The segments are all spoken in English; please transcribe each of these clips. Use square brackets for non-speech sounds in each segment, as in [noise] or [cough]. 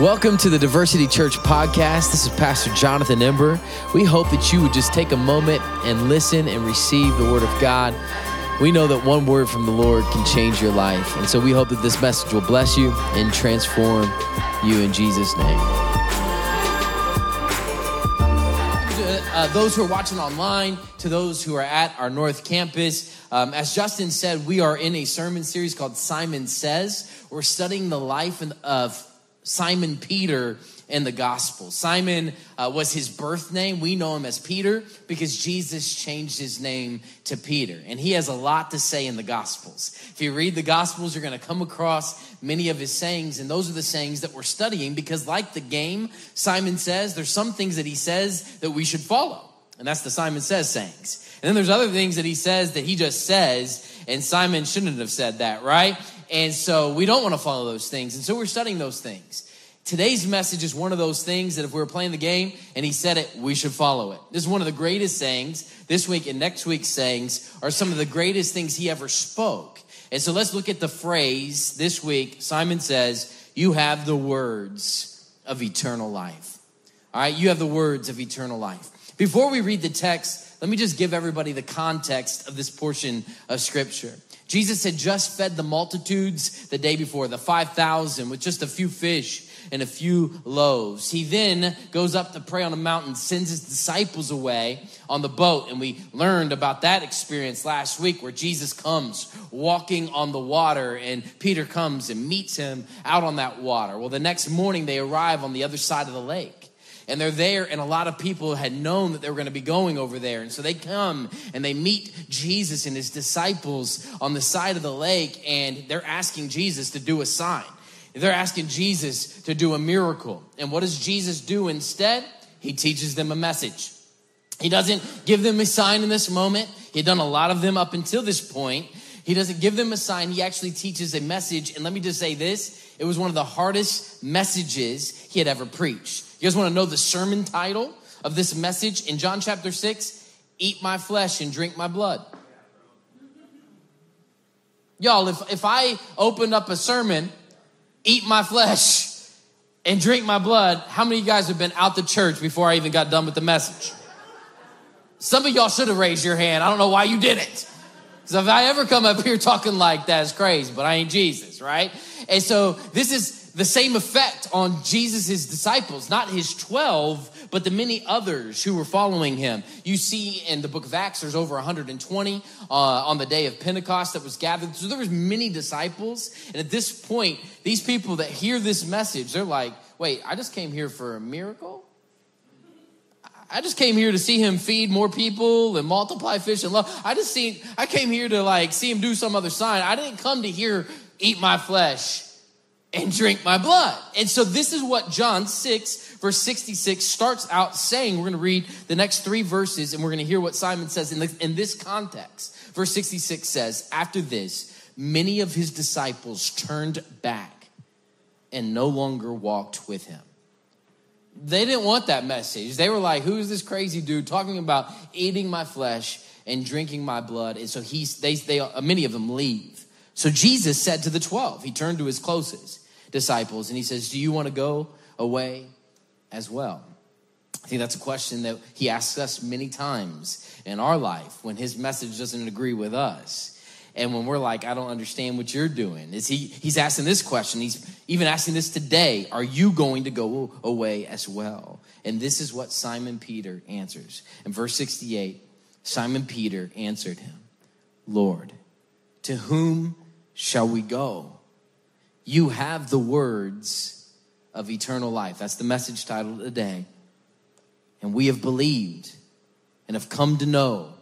Welcome to the Diversity Church podcast. This is Pastor Jonathan Ember. We hope that you would just take a moment and listen and receive the Word of God. We know that one word from the Lord can change your life. And so we hope that this message will bless you and transform you in Jesus' name. Uh, those who are watching online, to those who are at our North Campus, um, as Justin said, we are in a sermon series called Simon Says. We're studying the life of Simon Peter in the gospel. Simon uh, was his birth name. We know him as Peter because Jesus changed his name to Peter. And he has a lot to say in the gospels. If you read the gospels, you're going to come across many of his sayings. And those are the sayings that we're studying because, like the game, Simon says, there's some things that he says that we should follow. And that's the Simon Says sayings. And then there's other things that he says that he just says, and Simon shouldn't have said that, right? And so we don't want to follow those things. And so we're studying those things. Today's message is one of those things that if we were playing the game and he said it, we should follow it. This is one of the greatest sayings. This week and next week's sayings are some of the greatest things he ever spoke. And so let's look at the phrase this week. Simon says, You have the words of eternal life. All right, you have the words of eternal life. Before we read the text, let me just give everybody the context of this portion of scripture. Jesus had just fed the multitudes the day before, the 5,000 with just a few fish and a few loaves. He then goes up to pray on a mountain, sends his disciples away on the boat. And we learned about that experience last week where Jesus comes walking on the water and Peter comes and meets him out on that water. Well, the next morning they arrive on the other side of the lake and they're there and a lot of people had known that they were going to be going over there. And so they come and they meet jesus and his disciples on the side of the lake and they're asking jesus to do a sign. They're asking jesus to do a miracle. And what does jesus do instead? He teaches them a message. He doesn't give them a sign in this moment. He had done a lot of them up until this point. He doesn't give them a sign. He actually teaches a message. And let me just say this it was one of the hardest messages he had ever preached you guys want to know the sermon title of this message in John chapter 6? Eat my flesh and drink my blood. Y'all, if, if I opened up a sermon, eat my flesh and drink my blood, how many of you guys have been out the church before I even got done with the message? Some of y'all should have raised your hand. I don't know why you didn't. Because if I ever come up here talking like that, it's crazy, but I ain't Jesus, right? And so this is the same effect on Jesus' disciples, not his 12, but the many others who were following him. You see in the book of Acts, there's over 120 uh, on the day of Pentecost that was gathered. So there was many disciples. And at this point, these people that hear this message, they're like, wait, I just came here for a miracle? I just came here to see him feed more people and multiply fish and love. I just seen, I came here to like see him do some other sign. I didn't come to hear eat my flesh and drink my blood. And so this is what John 6, verse 66 starts out saying. We're going to read the next three verses and we're going to hear what Simon says in, the, in this context. Verse 66 says, After this, many of his disciples turned back and no longer walked with him. They didn't want that message. They were like, Who's this crazy dude talking about eating my flesh and drinking my blood? And so he's, they, they, uh, many of them leave. So Jesus said to the 12, he turned to his closest disciples and he says, Do you want to go away as well? I think that's a question that he asks us many times in our life when his message doesn't agree with us. And when we're like, I don't understand what you're doing. Is he he's asking this question. He's even asking this today. Are you going to go away as well? And this is what Simon Peter answers. In verse 68, Simon Peter answered him, Lord, to whom shall we go? You have the words of eternal life. That's the message title today. And we have believed and have come to know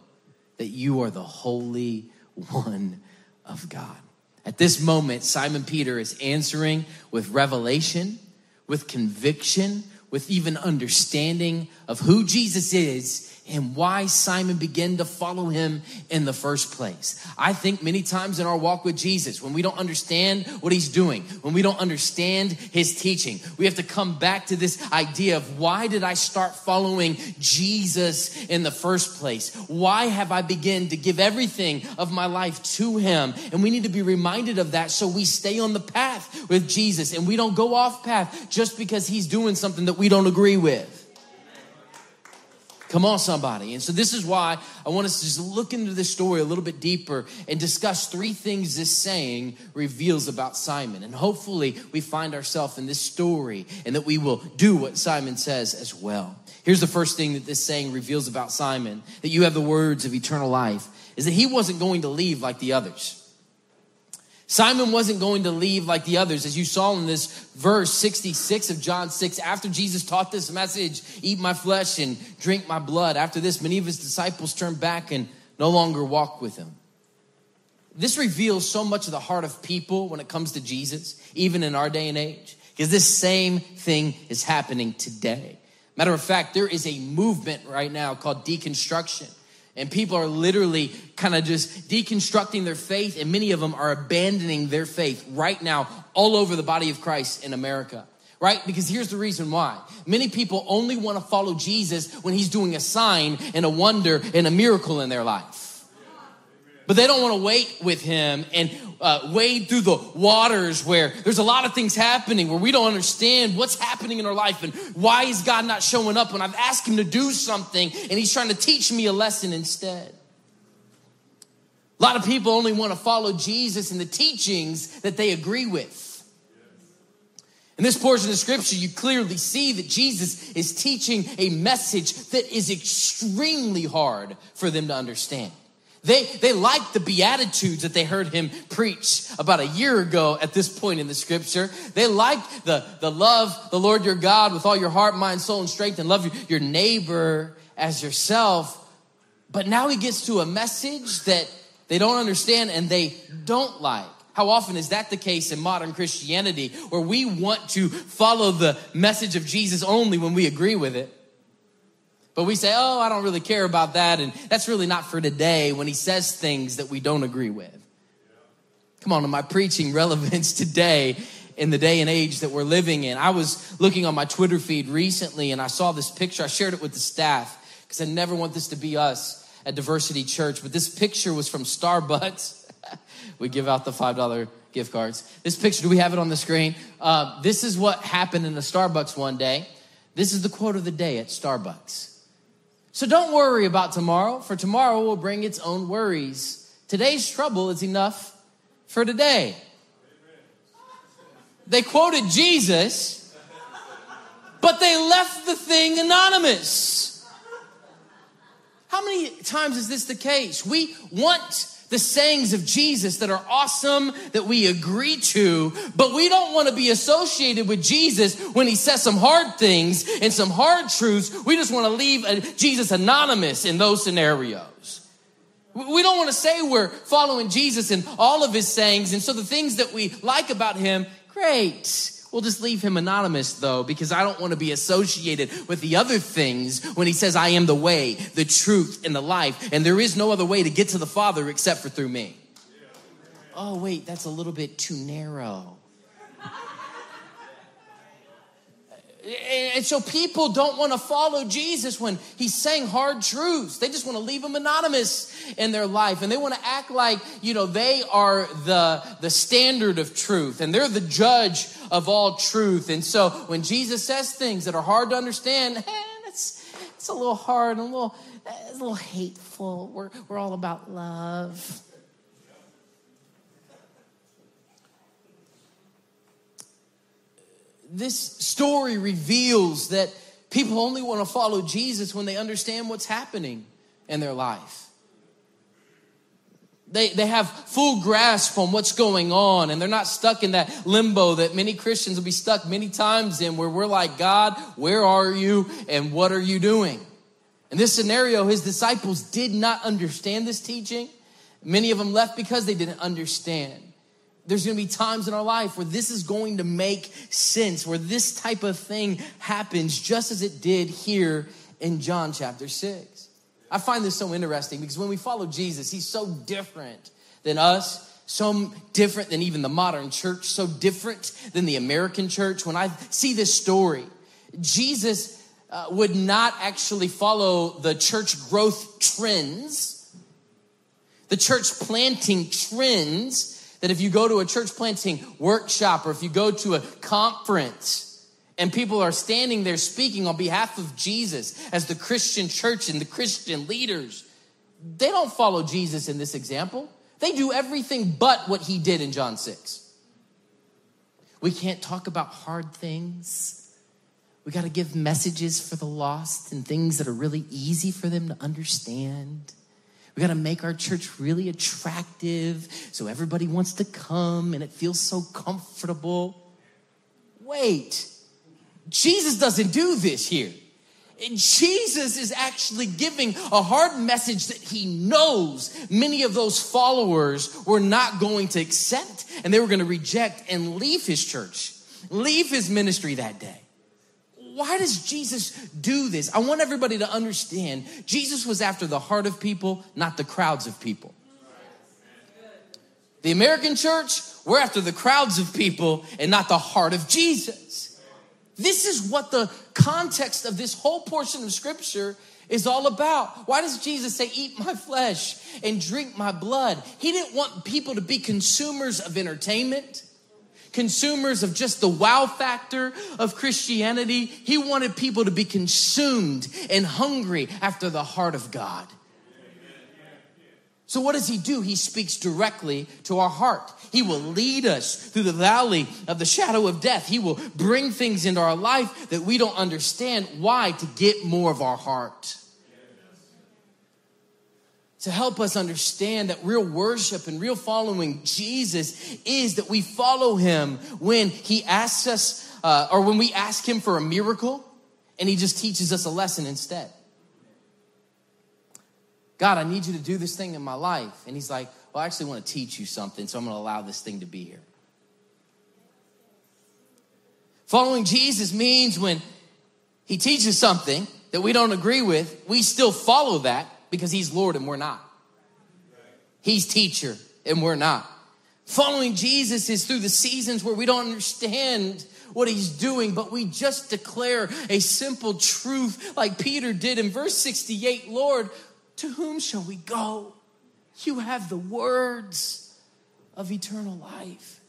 that you are the Holy One of God. At this moment, Simon Peter is answering with revelation, with conviction, with even understanding of who Jesus is and why Simon began to follow him in the first place. I think many times in our walk with Jesus, when we don't understand what he's doing, when we don't understand his teaching, we have to come back to this idea of why did I start following Jesus in the first place? Why have I begun to give everything of my life to him? And we need to be reminded of that so we stay on the path with Jesus and we don't go off path just because he's doing something that we don't agree with. Come on, somebody. And so, this is why I want us to just look into this story a little bit deeper and discuss three things this saying reveals about Simon. And hopefully, we find ourselves in this story and that we will do what Simon says as well. Here's the first thing that this saying reveals about Simon that you have the words of eternal life is that he wasn't going to leave like the others. Simon wasn't going to leave like the others. As you saw in this verse 66 of John 6, after Jesus taught this message, eat my flesh and drink my blood, after this, many of his disciples turned back and no longer walked with him. This reveals so much of the heart of people when it comes to Jesus, even in our day and age, because this same thing is happening today. Matter of fact, there is a movement right now called deconstruction and people are literally kind of just deconstructing their faith, and many of them are abandoning their faith right now all over the body of Christ in America. Right? Because here's the reason why. Many people only want to follow Jesus when he's doing a sign and a wonder and a miracle in their life but they don't want to wait with him and uh, wade through the waters where there's a lot of things happening where we don't understand what's happening in our life and why is God not showing up when I've asked him to do something and he's trying to teach me a lesson instead. A lot of people only want to follow Jesus and the teachings that they agree with. In this portion of scripture, you clearly see that Jesus is teaching a message that is extremely hard for them to understand. They, they liked the Beatitudes that they heard him preach about a year ago at this point in the scripture. They liked the, the love the Lord your God with all your heart, mind, soul, and strength, and love your, your neighbor as yourself. But now he gets to a message that they don't understand and they don't like. How often is that the case in modern Christianity where we want to follow the message of Jesus only when we agree with it? But we say, oh, I don't really care about that. And that's really not for today when he says things that we don't agree with. Come on, am I preaching [laughs] relevance today in the day and age that we're living in? I was looking on my Twitter feed recently and I saw this picture. I shared it with the staff because I never want this to be us at Diversity Church. But this picture was from Starbucks. [laughs] we give out the $5 gift cards. This picture, do we have it on the screen? Uh, this is what happened in the Starbucks one day. This is the quote of the day at Starbucks. So don't worry about tomorrow, for tomorrow will bring its own worries. Today's trouble is enough for today. They quoted Jesus, but they left the thing anonymous. How many times is this the case? We want the sayings of Jesus that are awesome, that we agree to, but we don't want to be associated with Jesus when he says some hard things and some hard truths. We just want to leave Jesus anonymous in those scenarios. We don't want to say we're following Jesus in all of his sayings, and so the things that we like about him, great. We'll just leave him anonymous though, because I don't want to be associated with the other things when he says, I am the way, the truth, and the life, and there is no other way to get to the Father except for through me. Oh, wait, that's a little bit too narrow. And so people don't want to follow Jesus when he's saying hard truths. They just want to leave him anonymous in their life. And they want to act like, you know, they are the, the standard of truth and they're the judge of all truth. And so when Jesus says things that are hard to understand, [laughs] it's, it's a little hard and a little, a little hateful. We're, we're all about love. this story reveals that people only want to follow Jesus when they understand what's happening in their life. They, they have full grasp on what's going on and they're not stuck in that limbo that many Christians will be stuck many times in where we're like, God, where are you and what are you doing? In this scenario, his disciples did not understand this teaching. Many of them left because they didn't understand there's going to be times in our life where this is going to make sense, where this type of thing happens just as it did here in John chapter 6. I find this so interesting because when we follow Jesus, he's so different than us, so different than even the modern church, so different than the American church. When I see this story, Jesus uh, would not actually follow the church growth trends, the church planting trends that if you go to a church planting workshop or if you go to a conference, and people are standing there speaking on behalf of Jesus as the Christian church and the Christian leaders. They don't follow Jesus in this example. They do everything but what he did in John 6. We can't talk about hard things. We got to give messages for the lost and things that are really easy for them to understand. We got to make our church really attractive so everybody wants to come and it feels so comfortable. Wait, Jesus doesn't do this here. Jesus is actually giving a hard message that he knows many of those followers were not going to accept and they were going to reject and leave his church, leave his ministry that day. Why does Jesus do this? I want everybody to understand Jesus was after the heart of people, not the crowds of people. The American church, we're after the crowds of people and not the heart of Jesus. This is what the context of this whole portion of scripture is all about. Why does Jesus say, Eat my flesh and drink my blood? He didn't want people to be consumers of entertainment, consumers of just the wow factor of Christianity. He wanted people to be consumed and hungry after the heart of God. So, what does he do? He speaks directly to our heart. He will lead us through the valley of the shadow of death. He will bring things into our life that we don't understand. Why? To get more of our heart. To help us understand that real worship and real following Jesus is that we follow him when he asks us, uh, or when we ask him for a miracle and he just teaches us a lesson instead. God, I need you to do this thing in my life. And he's like, Well, I actually want to teach you something, so I'm going to allow this thing to be here. Following Jesus means when he teaches something that we don't agree with, we still follow that because he's Lord and we're not. He's teacher and we're not. Following Jesus is through the seasons where we don't understand what he's doing, but we just declare a simple truth like Peter did in verse 68 Lord, to whom shall we go? You have the words of eternal life.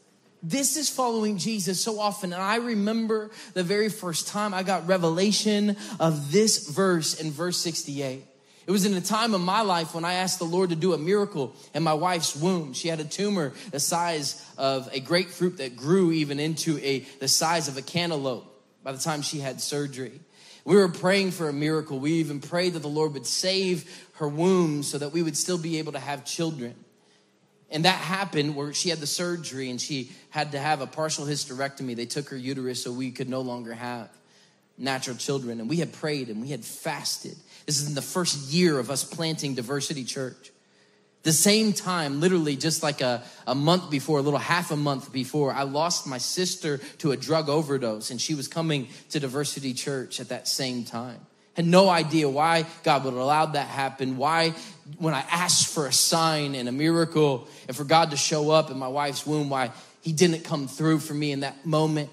This is following Jesus so often. And I remember the very first time I got revelation of this verse in verse 68. It was in a time of my life when I asked the Lord to do a miracle in my wife's womb. She had a tumor the size of a grapefruit that grew even into a, the size of a cantaloupe by the time she had surgery. We were praying for a miracle. We even prayed that the Lord would save her womb so that we would still be able to have children. And that happened where she had the surgery and she had to have a partial hysterectomy. They took her uterus so we could no longer have natural children. And we had prayed and we had fasted. This is in the first year of us planting Diversity Church. The same time, literally just like a, a month before, a little half a month before, I lost my sister to a drug overdose and she was coming to Diversity Church at that same time. No idea why God would allow that happen. Why, when I asked for a sign and a miracle and for God to show up in my wife's womb, why he didn't come through for me in that moment.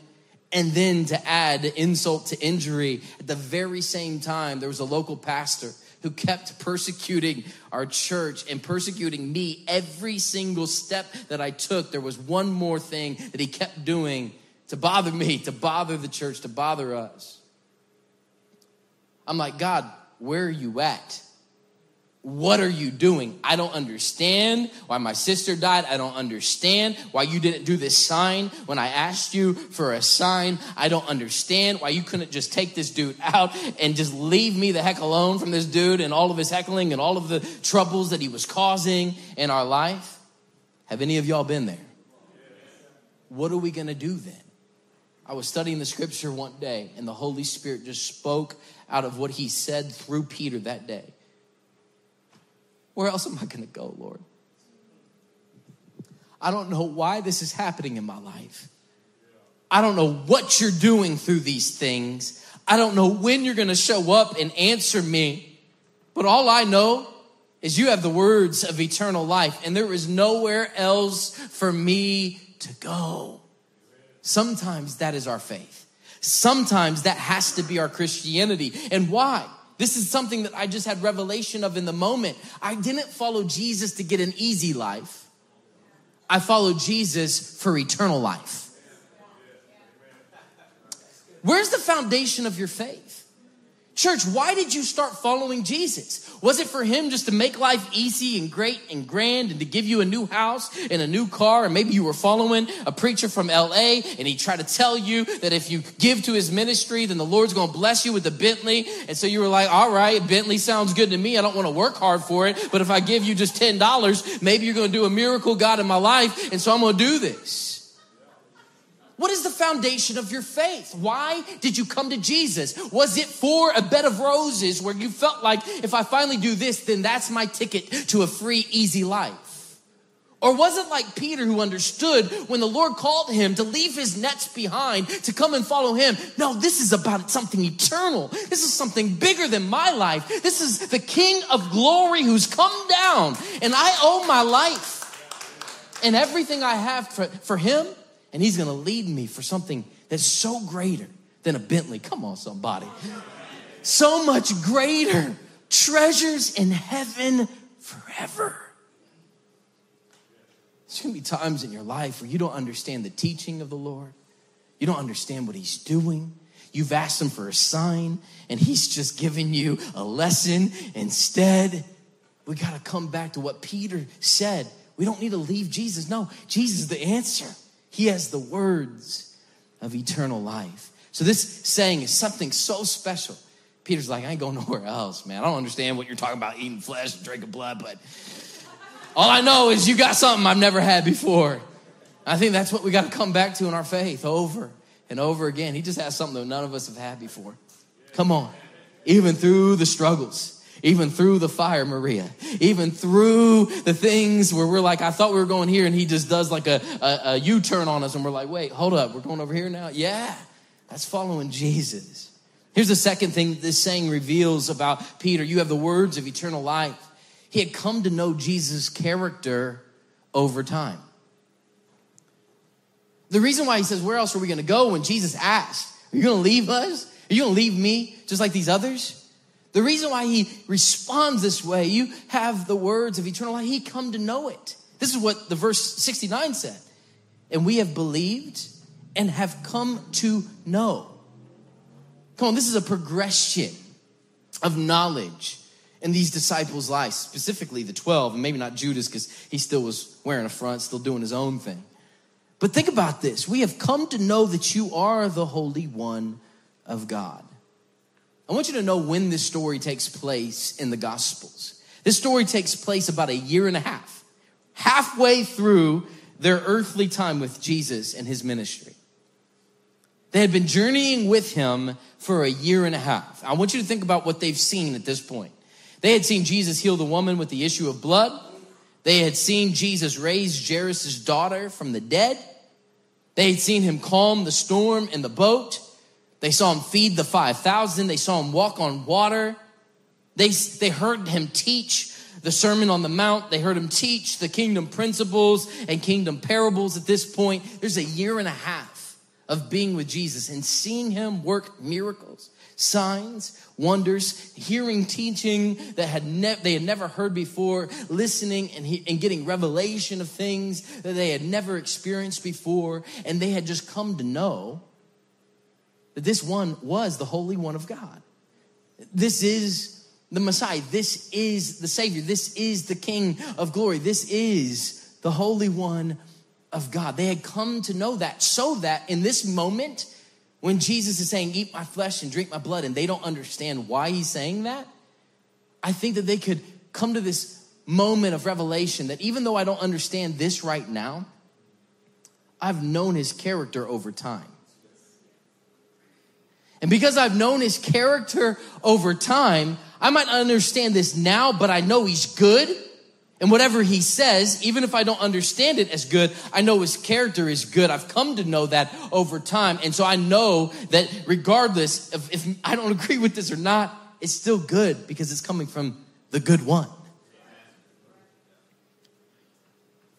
And then to add insult to injury, at the very same time, there was a local pastor who kept persecuting our church and persecuting me every single step that I took. There was one more thing that he kept doing to bother me, to bother the church, to bother us. I'm like, God, where are you at? What are you doing? I don't understand why my sister died. I don't understand why you didn't do this sign when I asked you for a sign. I don't understand why you couldn't just take this dude out and just leave me the heck alone from this dude and all of his heckling and all of the troubles that he was causing in our life. Have any of y'all been there? What are we going to do then? I was studying the scripture one day and the Holy Spirit just spoke out of what he said through Peter that day. Where else am I going to go, Lord? I don't know why this is happening in my life. I don't know what you're doing through these things. I don't know when you're going to show up and answer me. But all I know is you have the words of eternal life, and there is nowhere else for me to go. Sometimes that is our faith. Sometimes that has to be our Christianity. And why? This is something that I just had revelation of in the moment. I didn't follow Jesus to get an easy life. I followed Jesus for eternal life. Where's the foundation of your faith? Church, why did you start following Jesus? Was it for him just to make life easy and great and grand and to give you a new house and a new car? And maybe you were following a preacher from LA and he tried to tell you that if you give to his ministry, then the Lord's going to bless you with a Bentley. And so you were like, all right, Bentley sounds good to me. I don't want to work hard for it. But if I give you just $10, maybe you're going to do a miracle, God, in my life. And so I'm going to do this. What is the foundation of your faith? Why did you come to Jesus? Was it for a bed of roses where you felt like if I finally do this, then that's my ticket to a free, easy life? Or was it like Peter who understood when the Lord called him to leave his nets behind to come and follow him? No, this is about something eternal. This is something bigger than my life. This is the King of glory who's come down and I owe my life and everything I have for, for him and he's going to lead me for something that's so greater than a Bentley. Come on, somebody. So much greater. Treasures in heaven forever. There's going to be times in your life where you don't understand the teaching of the Lord. You don't understand what he's doing. You've asked him for a sign and he's just giving you a lesson instead. We got to come back to what Peter said. We don't need to leave Jesus. No, Jesus is the answer. He has the words of eternal life. So this saying is something so special. Peter's like, I ain't going nowhere else, man. I don't understand what you're talking about eating flesh and drinking blood, but all I know is you got something I've never had before. I think that's what we got to come back to in our faith over and over again. He just has something that none of us have had before. Come on. Even through the struggles even through the fire, Maria, even through the things where we're like, I thought we were going here, and he just does like a, a, a U turn on us, and we're like, wait, hold up, we're going over here now? Yeah, that's following Jesus. Here's the second thing this saying reveals about Peter you have the words of eternal life. He had come to know Jesus' character over time. The reason why he says, Where else are we going to go? When Jesus asked, Are you going to leave us? Are you going to leave me just like these others? The reason why he responds this way, you have the words of eternal life, he come to know it. This is what the verse 69 said. And we have believed and have come to know. Come on, this is a progression of knowledge in these disciples' lives, specifically the 12, and maybe not Judas because he still was wearing a front, still doing his own thing. But think about this. We have come to know that you are the Holy One of God. I want you to know when this story takes place in the Gospels. This story takes place about a year and a half, halfway through their earthly time with Jesus and his ministry. They had been journeying with him for a year and a half. I want you to think about what they've seen at this point. They had seen Jesus heal the woman with the issue of blood. They had seen Jesus raise Jairus' daughter from the dead. They had seen him calm the storm in the boat. They saw him feed the 5,000. They saw him walk on water. They, they heard him teach the Sermon on the Mount. They heard him teach the kingdom principles and kingdom parables at this point. There's a year and a half of being with Jesus and seeing him work miracles, signs, wonders, hearing teaching that had ne- they had never heard before, listening and, he- and getting revelation of things that they had never experienced before. And they had just come to know that this one was the Holy One of God. This is the Messiah. This is the Savior. This is the King of glory. This is the Holy One of God. They had come to know that so that in this moment, when Jesus is saying, Eat my flesh and drink my blood, and they don't understand why he's saying that, I think that they could come to this moment of revelation that even though I don't understand this right now, I've known his character over time. And because I've known his character over time, I might understand this now, but I know he's good. And whatever he says, even if I don't understand it as good, I know his character is good. I've come to know that over time. And so I know that regardless of if I don't [laughs] agree with this or not, it's still good because it's coming from the good one.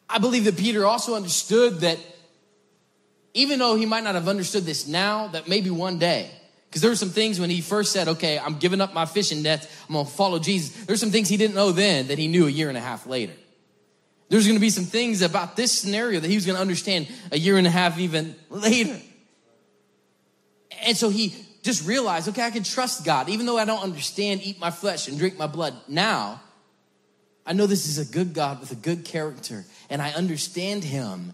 I believe that Peter also understood that even though he might not have understood this now, that maybe one day, because there were some things when he first said, okay, I'm giving up my fishing nets, I'm gonna follow Jesus. There's some things he didn't know then that he knew a year and a half later. There's gonna be some things about this scenario that he was gonna understand a year and a half even later. And so he just realized, okay, I can trust God. Even though I don't understand, eat my flesh and drink my blood now, I know this is a good God with a good character, and I understand him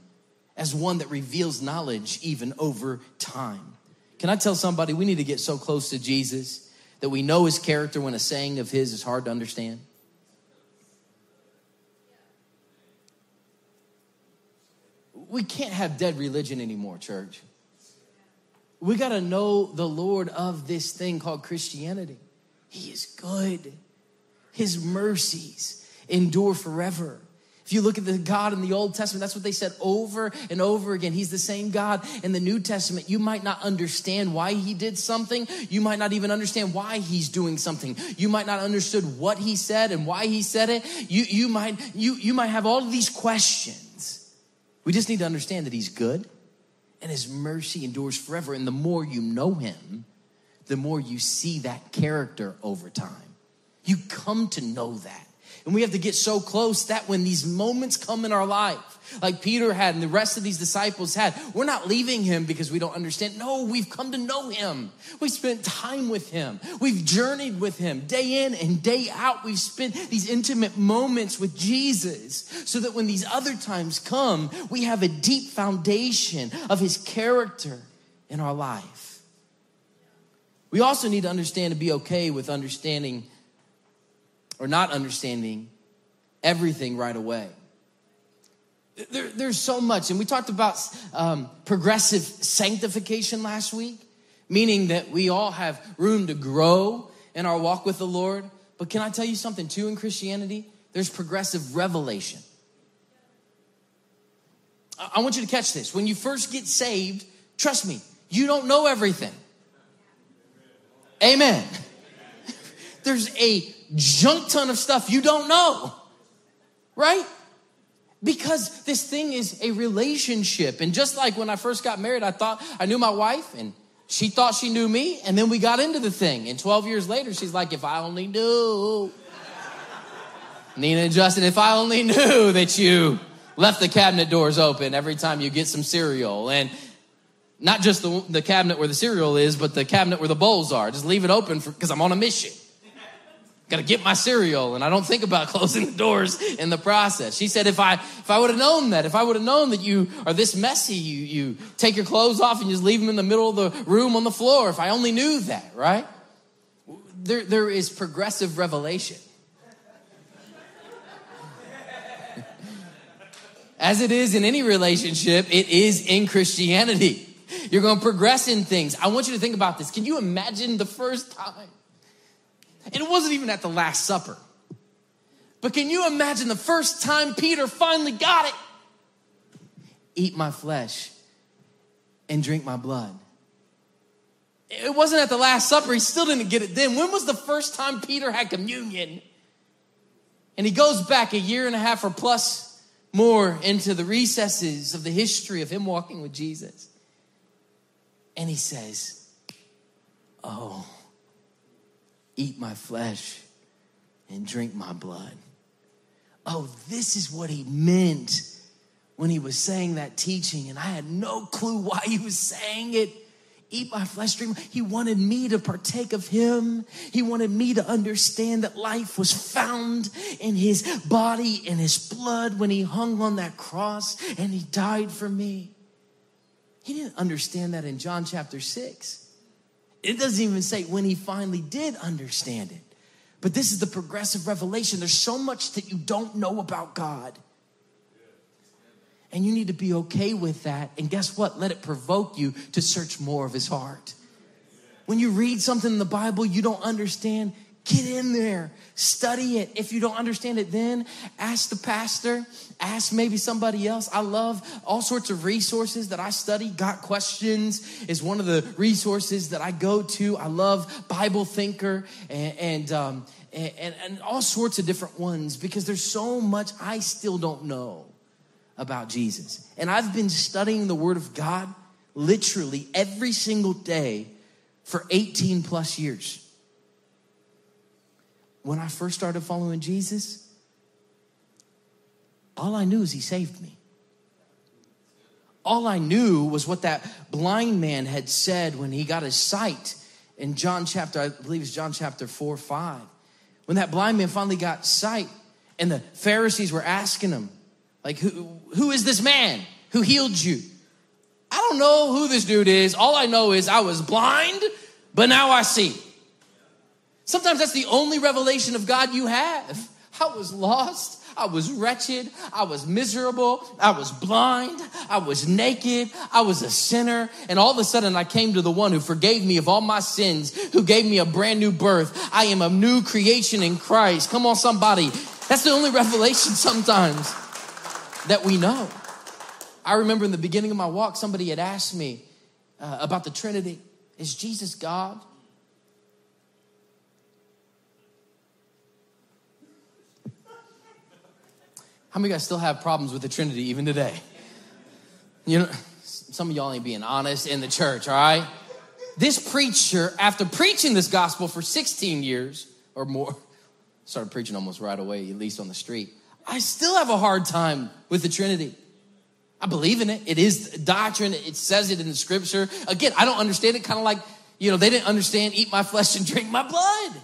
as one that reveals knowledge even over time. Can I tell somebody we need to get so close to Jesus that we know his character when a saying of his is hard to understand? We can't have dead religion anymore, church. We got to know the Lord of this thing called Christianity. He is good. His mercies endure forever. If you look at the God in the Old Testament, that's what they said over and over again. He's the same God in the New Testament. You might not understand why he did something. You might not even understand why he's doing something. You might not understood what he said and why he said it. You, you might, you, you might have all of these questions. We just need to understand that he's good and his mercy endures forever. And the more you know him, the more you see that character over time. You come to know that. And we have to get so close that when these moments come in our life, like Peter had and the rest of these disciples had, we're not leaving him because we don't understand. No, we've come to know him. We've spent time with him. We've journeyed with him day in and day out. We've spent these intimate moments with Jesus so that when these other times come, we have a deep foundation of his character in our life. We also need to understand to be okay with understanding or not understanding everything right away. There, there's so much, and we talked about um, progressive sanctification last week, meaning that we all have room to grow in our walk with the Lord. But can I tell you something too in Christianity? There's progressive revelation. I want you to catch this. When you first get saved, trust me, you don't know everything. Amen. [laughs] There's a junk ton of stuff you don't know, right? Because this thing is a relationship. And just like when I first got married, I thought I knew my wife and she thought she knew me. And then we got into the thing. And 12 years later, she's like, if I only knew. Nina and Justin, if I only knew that you left the cabinet doors open every time you get some cereal. And not just the, the cabinet where the cereal is, but the cabinet where the bowls are. Just leave it open because I'm on a mission. Got to get my cereal, and I don't think about [laughs] closing the doors in the process. She said, if I if I would have known that, if I would have known that you are this messy, you you take your clothes off and just leave them in the middle of the room on the floor. If I only knew that, right? There there is progressive revelation. [laughs] As it is in any relationship, it is in Christianity. You're going to progress in things. I want you to think about this. Can you imagine the first time and it wasn't even at the Last Supper. But can you imagine the first time Peter finally got it? Eat my flesh and drink my blood. It wasn't at the Last Supper. He still didn't get it then. When was the first time Peter had communion? And he goes back a year and a half or plus more into the recesses of the history of him walking with Jesus. And he says, Oh, eat my flesh and drink my blood. Oh, this is what he meant when he was saying that teaching, and I had no clue why he was saying it. Eat my flesh, drink. He wanted me to partake of him. He wanted me to understand that life was found in his body and his blood when he hung on that cross and he died for me. He didn't understand that in John chapter 6. It doesn't even say when he finally did understand it. But this is the progressive revelation. There's so much that you don't know about God. And you need to be okay with that. And guess what? Let it provoke you to search more of his heart. When you read something in the Bible you don't understand, Get in there, study it. If you don't understand it, then ask the pastor, ask maybe somebody else. I love all sorts of resources that I study. Got Questions is one of the resources that I go to. I love Bible Thinker and, and um, and, and, all sorts of different ones because there's so much I still don't know about Jesus. And I've been studying the Word of God literally every single day for 18 plus years. When I first started following Jesus, all I knew is He saved me. All I knew was what that blind man had said when he got his sight in John chapter, I believe it's John chapter 4 5. When that blind man finally got sight, and the Pharisees were asking him, like, who, who is this man who healed you? I don't know who this dude is. All I know is I was blind, but now I see. Sometimes that's the only revelation of God you have. I was lost. I was wretched. I was miserable. I was blind. I was naked. I was a sinner. And all of a sudden I came to the one who forgave me of all my sins, who gave me a brand new birth. I am a new creation in Christ. Come on, somebody. That's the only revelation sometimes that we know. I remember in the beginning of my walk, somebody had asked me uh, about the Trinity. Is Jesus God? How many guys still have problems with the Trinity even today? You know, some of y'all ain't being honest in the church, all right? This preacher, after preaching this gospel for 16 years or more, [laughs] started preaching almost right away, at least on the street. I still have a hard time with the Trinity. I believe in it. It is doctrine. It says it in the scripture. Again, I don't understand it. Kind of like, you know, they didn't understand eat my flesh and drink my blood.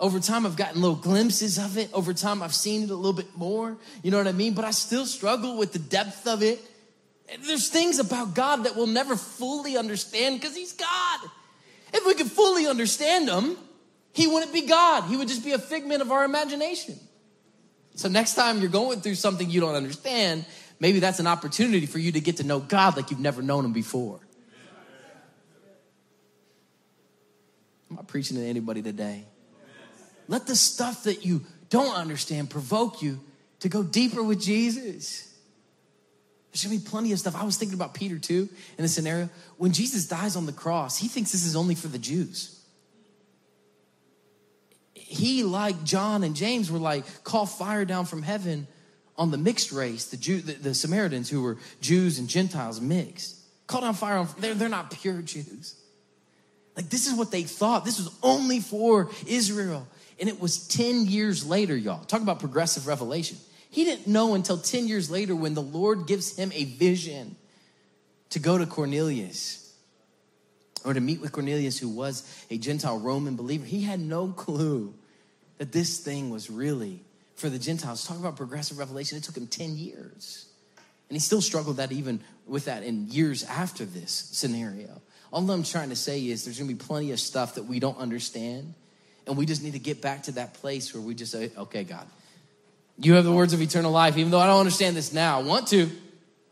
Over time, I've gotten little glimpses of it. Over time, I've seen it a little bit more. You know what I mean? But I still struggle with the depth of it. There's things about God that we'll never fully understand because He's God. If we could fully understand Him, He wouldn't be God. He would just be a figment of our imagination. So next time you're going through something you don't understand, maybe that's an opportunity for you to get to know God like you've never known Him before. I'm not preaching to anybody today. Let the stuff that you don't understand provoke you to go deeper with Jesus. There's gonna be plenty of stuff. I was thinking about Peter too in this scenario. When Jesus dies on the cross, he thinks this is only for the Jews. He, like John and James, were like, call fire down from heaven on the mixed race, the, Jew, the, the Samaritans who were Jews and Gentiles mixed. Call down fire on, they're, they're not pure Jews. Like, this is what they thought. This was only for Israel. And it was 10 years later, y'all. Talk about progressive revelation. He didn't know until 10 years later when the Lord gives him a vision to go to Cornelius or to meet with Cornelius, who was a Gentile Roman believer. He had no clue that this thing was really for the Gentiles. Talk about progressive revelation. It took him 10 years. And he still struggled that even with that in years after this scenario. All I'm trying to say is there's gonna be plenty of stuff that we don't understand and we just need to get back to that place where we just say, okay, God, you have the words of eternal life. Even though I don't understand this now, I want to,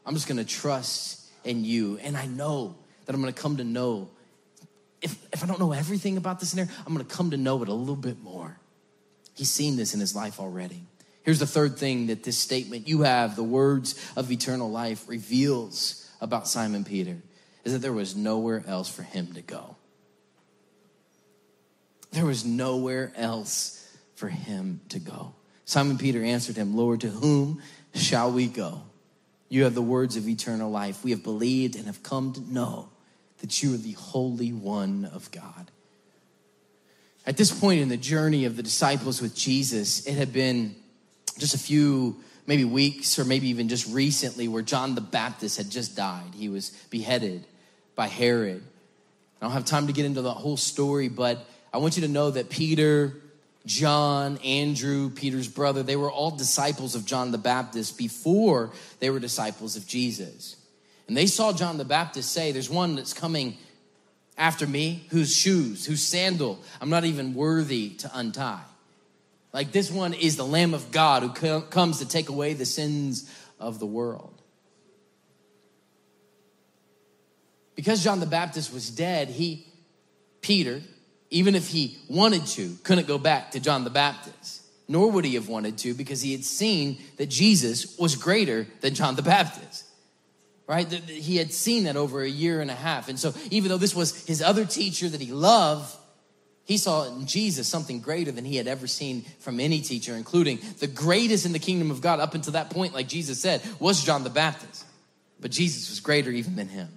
I'm just going to trust in you. And I know that I'm going to come to know. If, if I don't know everything about this scenario, I'm going to come to know it a little bit more. He's seen this in his life already. Here's the third thing that this statement, you have the words of eternal life, reveals about Simon Peter, is that there was nowhere else for him to go. There was nowhere else for him to go. Simon Peter answered him, Lord, to whom shall we go? You have the words of eternal life. We have believed and have come to know that you are the Holy One of God. At this point in the journey of the disciples with Jesus, it had been just a few, maybe weeks, or maybe even just recently, where John the Baptist had just died. He was beheaded by Herod. I don't have time to get into the whole story, but I want you to know that Peter, John, Andrew, Peter's brother, they were all disciples of John the Baptist before they were disciples of Jesus. And they saw John the Baptist say, There's one that's coming after me whose shoes, whose sandal I'm not even worthy to untie. Like this one is the Lamb of God who comes to take away the sins of the world. Because John the Baptist was dead, he, Peter, even if he wanted to, couldn't go back to John the Baptist. Nor would he have wanted to because he had seen that Jesus was greater than John the Baptist. Right? He had seen that over a year and a half. And so, even though this was his other teacher that he loved, He saw in Jesus something greater than he had ever seen from any teacher, including the greatest in the kingdom of God up until that point, like Jesus said, was John the Baptist. But Jesus was greater even than him.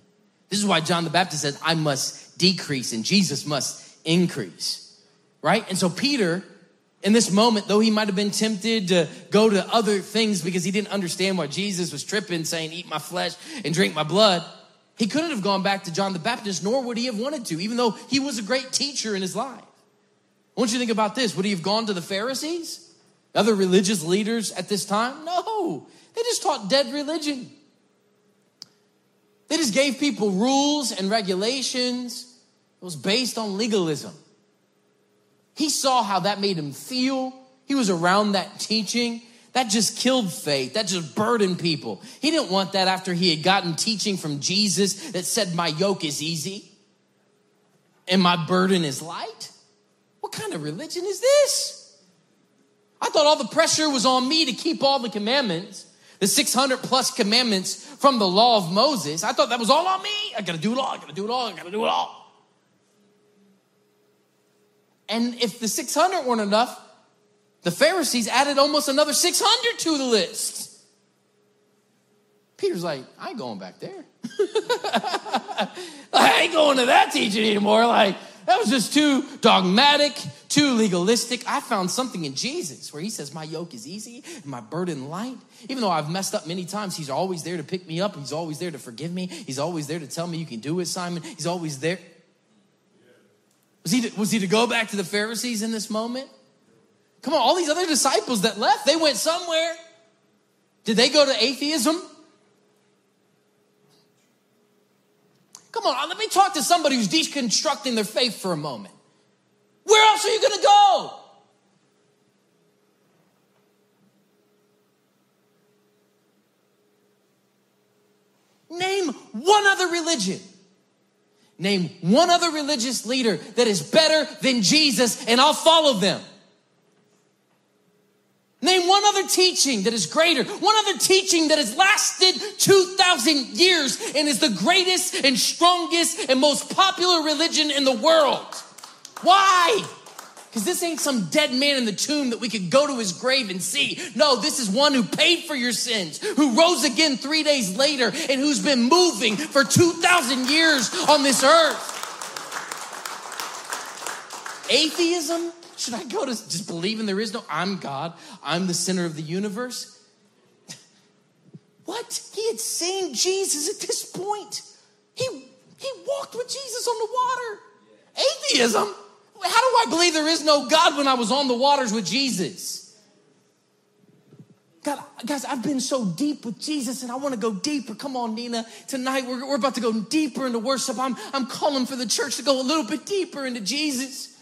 This is why John the Baptist said, I must decrease and Jesus must increase. Right? And so Peter, in this moment, though he might have been tempted to go to other things because he didn't understand why Jesus was tripping, saying, Eat my flesh and drink my blood, he couldn't have gone back to John the Baptist, nor would he have wanted to, even though he was a great teacher in his life. I want you to think about this. Would he have gone to the Pharisees? Other religious leaders at this time? No. They just taught dead religion. They just gave people rules and regulations. It was based on legalism. He saw how that made him feel. He was around that teaching. That just killed faith. That just burdened people. He didn't want that after he had gotten teaching from Jesus that said, My yoke is easy and my burden is light. What kind of religion is this? I thought all the pressure was on me to keep all the commandments, the 600 plus commandments from the law of Moses. I thought that was all on me. I gotta do it all. I gotta do it all. I gotta do it all. And if the 600 weren't enough, the Pharisees added almost another 600 to the list. Peter's like, I ain't going back there. [laughs] I ain't going to that teaching anymore. Like, that was just too dogmatic, too legalistic. I found something in Jesus where he says, My yoke is easy and my burden light. Even though I've messed up many times, he's always there to pick me up. He's always there to forgive me. He's always there to tell me you can do it, Simon. He's always there. Was he to, was he to go back to the Pharisees in this moment? Come on, all these other disciples that left, they went somewhere. Did they go to atheism? Come on, let me talk to somebody who's deconstructing their faith for a moment. Where else are you going to go? Name one other religion. Name one other religious leader that is better than Jesus, and I'll follow them. Name one other teaching that is greater, one other teaching that has lasted 2,000 years and is the greatest and strongest and most popular religion in the world. Why? Because this ain't some dead man in the tomb that we could go to his grave and see. No, this is one who paid for your sins, who rose again three days later, and who's been moving for 2,000 years on this earth. Atheism should I go to just believing there is no, I'm God, I'm the center of the universe? What? He had seen Jesus at this point. He, he walked with Jesus on the water. Atheism? How do I believe there is no God when I was on the waters with Jesus? God, guys, I've been so deep with Jesus and I want to go deeper. Come on, Nina. Tonight we're, we're about to go deeper into worship. I'm, I'm calling for the church to go a little bit deeper into Jesus.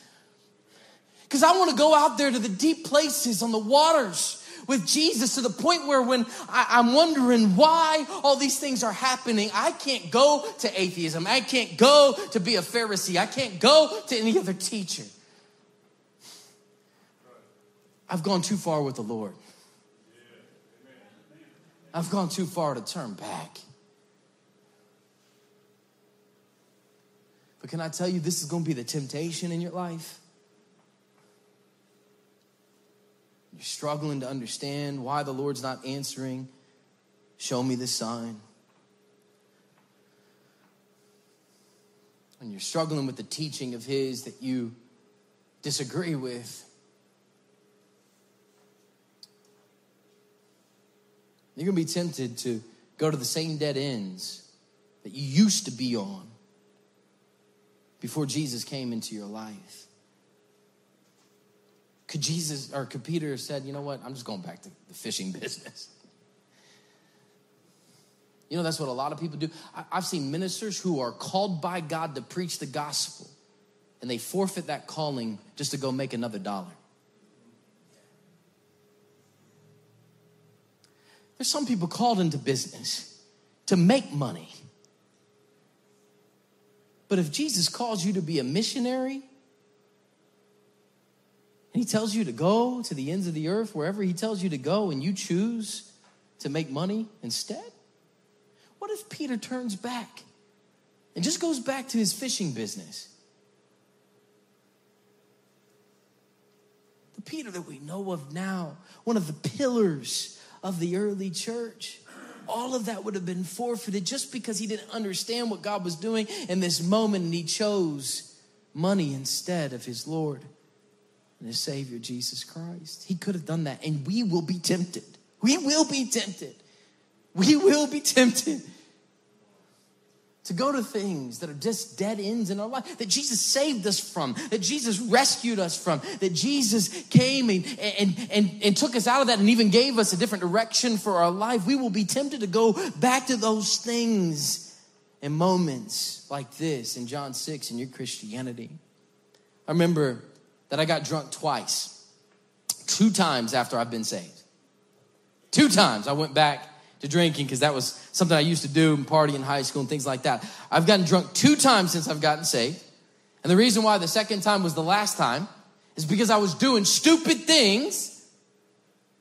Because I want to go out there to the deep places on the waters with Jesus to the point where when I, am wondering why all these things are happening, I can't go to atheism. I can't go to be a Pharisee. I can't go to any other teacher. I've gone too far with the Lord. I've gone too far to turn back. But can I tell you, this is going to be the temptation in your life? You're struggling to understand why the Lord's not answering. Show me the sign. And you're struggling with the teaching of His that you disagree with. You're going to be tempted to go to the same dead ends that you used to be on before Jesus came into your life. Could Jesus or could Peter have said, you know what, I'm just going back to the fishing [laughs] business? You know, that's what a lot of people do. I've seen ministers who are called by God to preach the gospel, and they forfeit that calling just to go make another dollar. There's some people called into business to make money. But if Jesus calls you to be a missionary, and he tells you to go to the ends of the earth, wherever he tells you to go, and you choose to make money instead? What if Peter turns back and just goes back to his fishing business? The Peter that we know of now, one of the pillars of the early church. All of that would have been forfeited just because he didn't understand what God was doing in this moment and he chose money instead of his Lord and his Savior, Jesus Christ. He could have done that, and we will be tempted. We will be tempted. We will be tempted to go to things that are just dead ends in our life that Jesus saved us from, that Jesus rescued us from, that Jesus came and, and, and, and took us out of that and even gave us a different direction for our life. We will be tempted to go back to those things in moments like this in John 6 in your Christianity. I remember that I got drunk twice, two times after I've been saved. Two times I went back to drinking because that was something I used to do and party in high school and things like that. I've gotten drunk two times since I've gotten saved. And the reason why the second time was the last time is because I was doing stupid things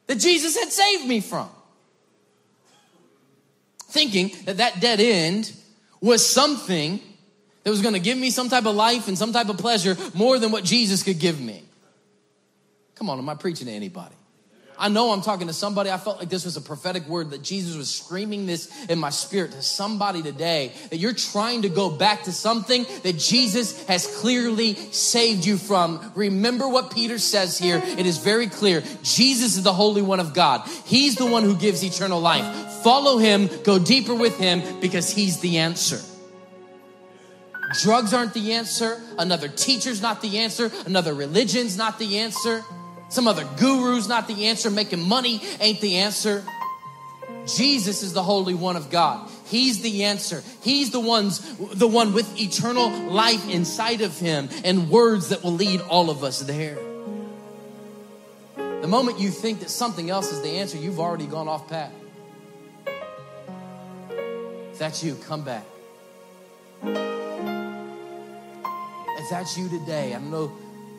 that Jesus had saved me from. Thinking that that dead end was something that was going to give me some type of life and some type of pleasure more than what Jesus could give me. Come on, am I preaching to anybody? I know I'm talking to somebody. I felt like this was a prophetic word that Jesus was screaming this in my spirit to somebody today that you're trying to go back to something that Jesus has clearly saved you from. Remember what Peter says here. It is very clear. Jesus is the Holy One of God. He's the one who gives eternal life. Follow him, go deeper with him because he's the answer. Drugs aren't the answer. Another teacher's not the answer. Another religion's not the answer. Some other guru's not the answer. Making money ain't the answer. Jesus is the Holy One of God. He's the answer. He's the ones, the one with eternal life inside of him and words that will lead all of us there. The moment you think that something else is the answer, you've already gone off path. If that's you, come back. That's you today, I know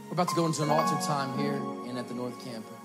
we're about to go into an altar time here and at the North Campus.